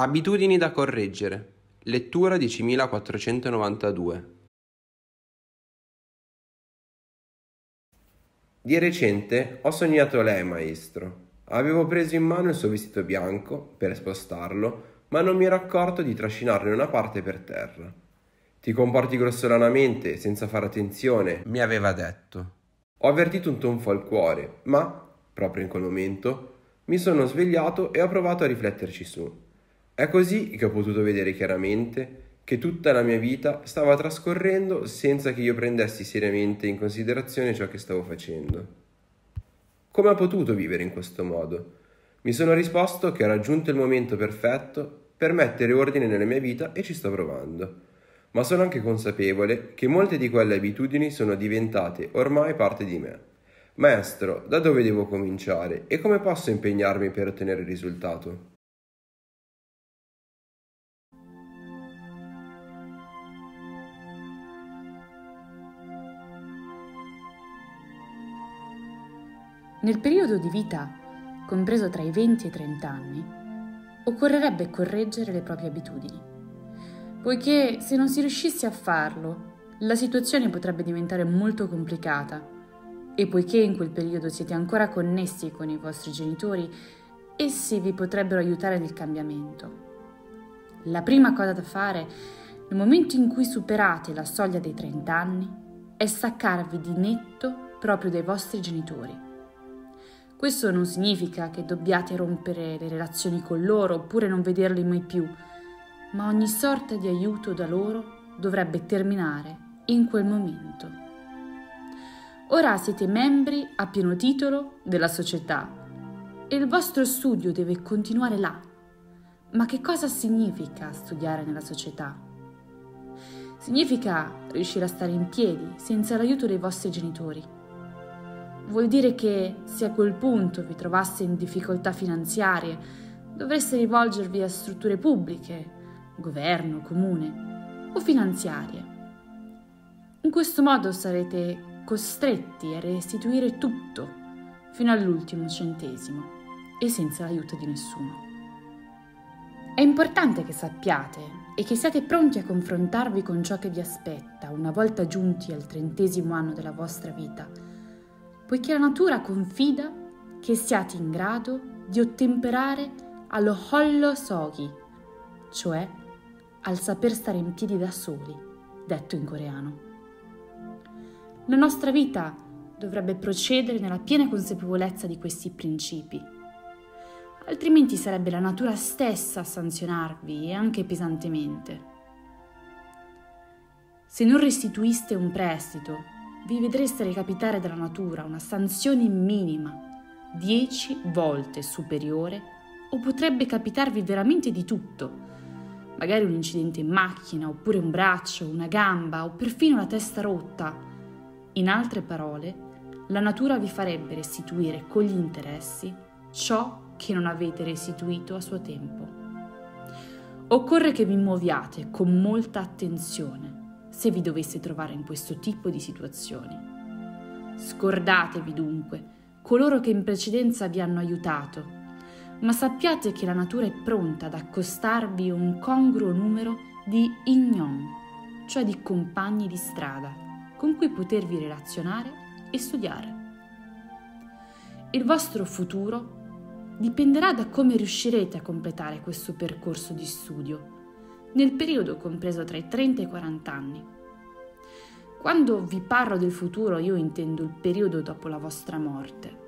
Abitudini da correggere. Lettura 10492. Di recente ho sognato lei, maestro. Avevo preso in mano il suo vestito bianco per spostarlo, ma non mi ero accorto di trascinarlo in una parte per terra. Ti comporti grossolanamente, senza fare attenzione, mi aveva detto. Ho avvertito un tonfo al cuore, ma, proprio in quel momento, mi sono svegliato e ho provato a rifletterci su. È così che ho potuto vedere chiaramente che tutta la mia vita stava trascorrendo senza che io prendessi seriamente in considerazione ciò che stavo facendo. Come ho potuto vivere in questo modo? Mi sono risposto che ho raggiunto il momento perfetto per mettere ordine nella mia vita e ci sto provando. Ma sono anche consapevole che molte di quelle abitudini sono diventate ormai parte di me. Maestro, da dove devo cominciare e come posso impegnarmi per ottenere il risultato? Nel periodo di vita, compreso tra i 20 e i 30 anni, occorrerebbe correggere le proprie abitudini, poiché se non si riuscisse a farlo, la situazione potrebbe diventare molto complicata. E poiché in quel periodo siete ancora connessi con i vostri genitori, essi vi potrebbero aiutare nel cambiamento. La prima cosa da fare nel momento in cui superate la soglia dei 30 anni è staccarvi di netto proprio dai vostri genitori questo non significa che dobbiate rompere le relazioni con loro oppure non vederli mai più, ma ogni sorta di aiuto da loro dovrebbe terminare in quel momento. Ora siete membri a pieno titolo della società e il vostro studio deve continuare là. Ma che cosa significa studiare nella società? Significa riuscire a stare in piedi senza l'aiuto dei vostri genitori Vuol dire che se a quel punto vi trovaste in difficoltà finanziarie, dovreste rivolgervi a strutture pubbliche, governo, comune o finanziarie. In questo modo sarete costretti a restituire tutto, fino all'ultimo centesimo, e senza l'aiuto di nessuno. È importante che sappiate e che siate pronti a confrontarvi con ciò che vi aspetta una volta giunti al trentesimo anno della vostra vita poiché la natura confida che siate in grado di ottemperare allo hollo sogi, cioè al saper stare in piedi da soli, detto in coreano. La nostra vita dovrebbe procedere nella piena consapevolezza di questi principi, altrimenti sarebbe la natura stessa a sanzionarvi e anche pesantemente. Se non restituiste un prestito vi vedreste recapitare dalla natura una sanzione minima, dieci volte superiore, o potrebbe capitarvi veramente di tutto, magari un incidente in macchina, oppure un braccio, una gamba, o perfino la testa rotta. In altre parole, la natura vi farebbe restituire con gli interessi ciò che non avete restituito a suo tempo. Occorre che vi muoviate con molta attenzione se vi dovesse trovare in questo tipo di situazioni. Scordatevi dunque coloro che in precedenza vi hanno aiutato, ma sappiate che la natura è pronta ad accostarvi un congruo numero di ignon, cioè di compagni di strada, con cui potervi relazionare e studiare. Il vostro futuro dipenderà da come riuscirete a completare questo percorso di studio nel periodo compreso tra i 30 e i 40 anni. Quando vi parlo del futuro io intendo il periodo dopo la vostra morte.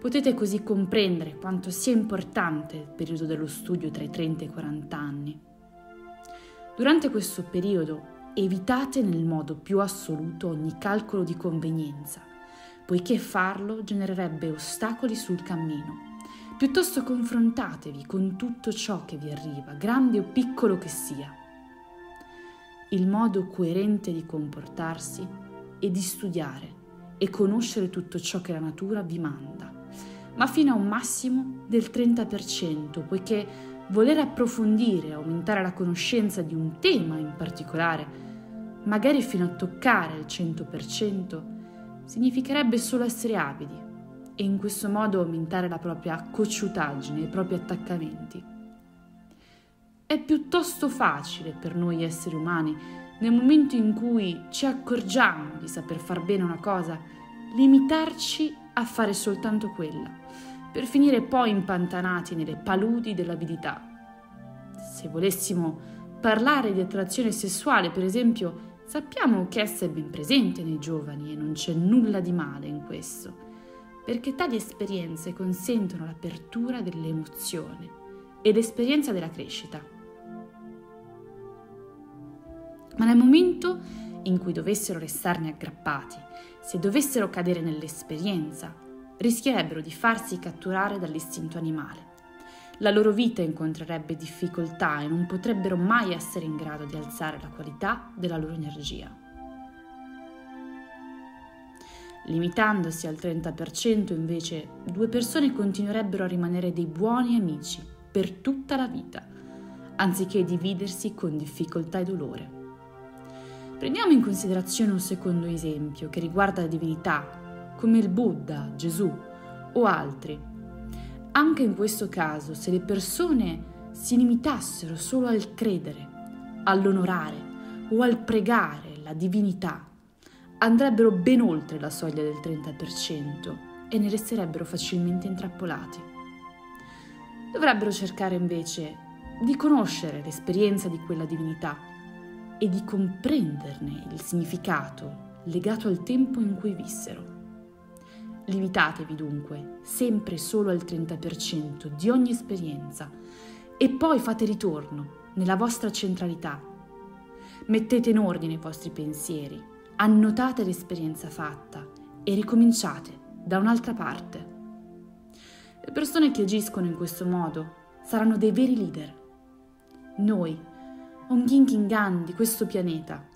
Potete così comprendere quanto sia importante il periodo dello studio tra i 30 e i 40 anni. Durante questo periodo evitate nel modo più assoluto ogni calcolo di convenienza, poiché farlo genererebbe ostacoli sul cammino Piuttosto confrontatevi con tutto ciò che vi arriva, grande o piccolo che sia. Il modo coerente di comportarsi è di studiare e conoscere tutto ciò che la natura vi manda, ma fino a un massimo del 30%, poiché voler approfondire e aumentare la conoscenza di un tema in particolare, magari fino a toccare il 100%, significherebbe solo essere avidi e in questo modo aumentare la propria cocciutaggine, i propri attaccamenti. È piuttosto facile per noi esseri umani, nel momento in cui ci accorgiamo di saper far bene una cosa, limitarci a fare soltanto quella, per finire poi impantanati nelle paludi dell'avidità. Se volessimo parlare di attrazione sessuale, per esempio, sappiamo che essa è ben presente nei giovani e non c'è nulla di male in questo, perché tali esperienze consentono l'apertura delle emozioni e l'esperienza della crescita. Ma nel momento in cui dovessero restarne aggrappati, se dovessero cadere nell'esperienza, rischierebbero di farsi catturare dall'istinto animale. La loro vita incontrerebbe difficoltà e non potrebbero mai essere in grado di alzare la qualità della loro energia. Limitandosi al 30% invece, due persone continuerebbero a rimanere dei buoni amici per tutta la vita, anziché dividersi con difficoltà e dolore. Prendiamo in considerazione un secondo esempio che riguarda la divinità, come il Buddha, Gesù o altri. Anche in questo caso, se le persone si limitassero solo al credere, all'onorare o al pregare la divinità, andrebbero ben oltre la soglia del 30% e ne resterebbero facilmente intrappolati. Dovrebbero cercare invece di conoscere l'esperienza di quella divinità e di comprenderne il significato legato al tempo in cui vissero. Limitatevi dunque sempre solo al 30% di ogni esperienza e poi fate ritorno nella vostra centralità. Mettete in ordine i vostri pensieri, annotate l'esperienza fatta e ricominciate da un'altra parte. Le persone che agiscono in questo modo saranno dei veri leader. Noi un Gingingan di questo pianeta.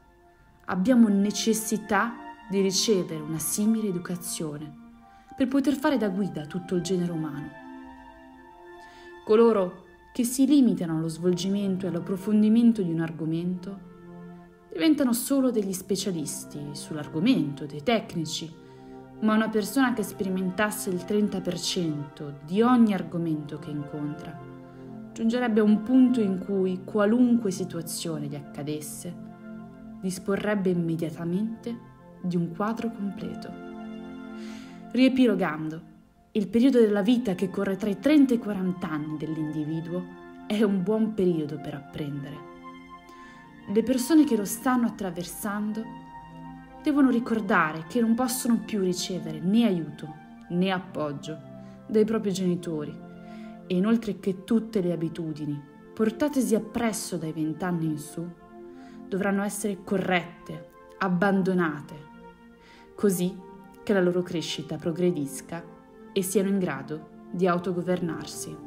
Abbiamo necessità di ricevere una simile educazione per poter fare da guida a tutto il genere umano. Coloro che si limitano allo svolgimento e all'approfondimento di un argomento diventano solo degli specialisti sull'argomento, dei tecnici, ma una persona che sperimentasse il 30% di ogni argomento che incontra giungerebbe a un punto in cui qualunque situazione gli accadesse, disporrebbe immediatamente di un quadro completo. Riepilogando, il periodo della vita che corre tra i 30 e i 40 anni dell'individuo è un buon periodo per apprendere. Le persone che lo stanno attraversando devono ricordare che non possono più ricevere né aiuto né appoggio dai propri genitori e inoltre che tutte le abitudini, portatesi appresso dai vent'anni in su, dovranno essere corrette, abbandonate, così che la loro crescita progredisca e siano in grado di autogovernarsi.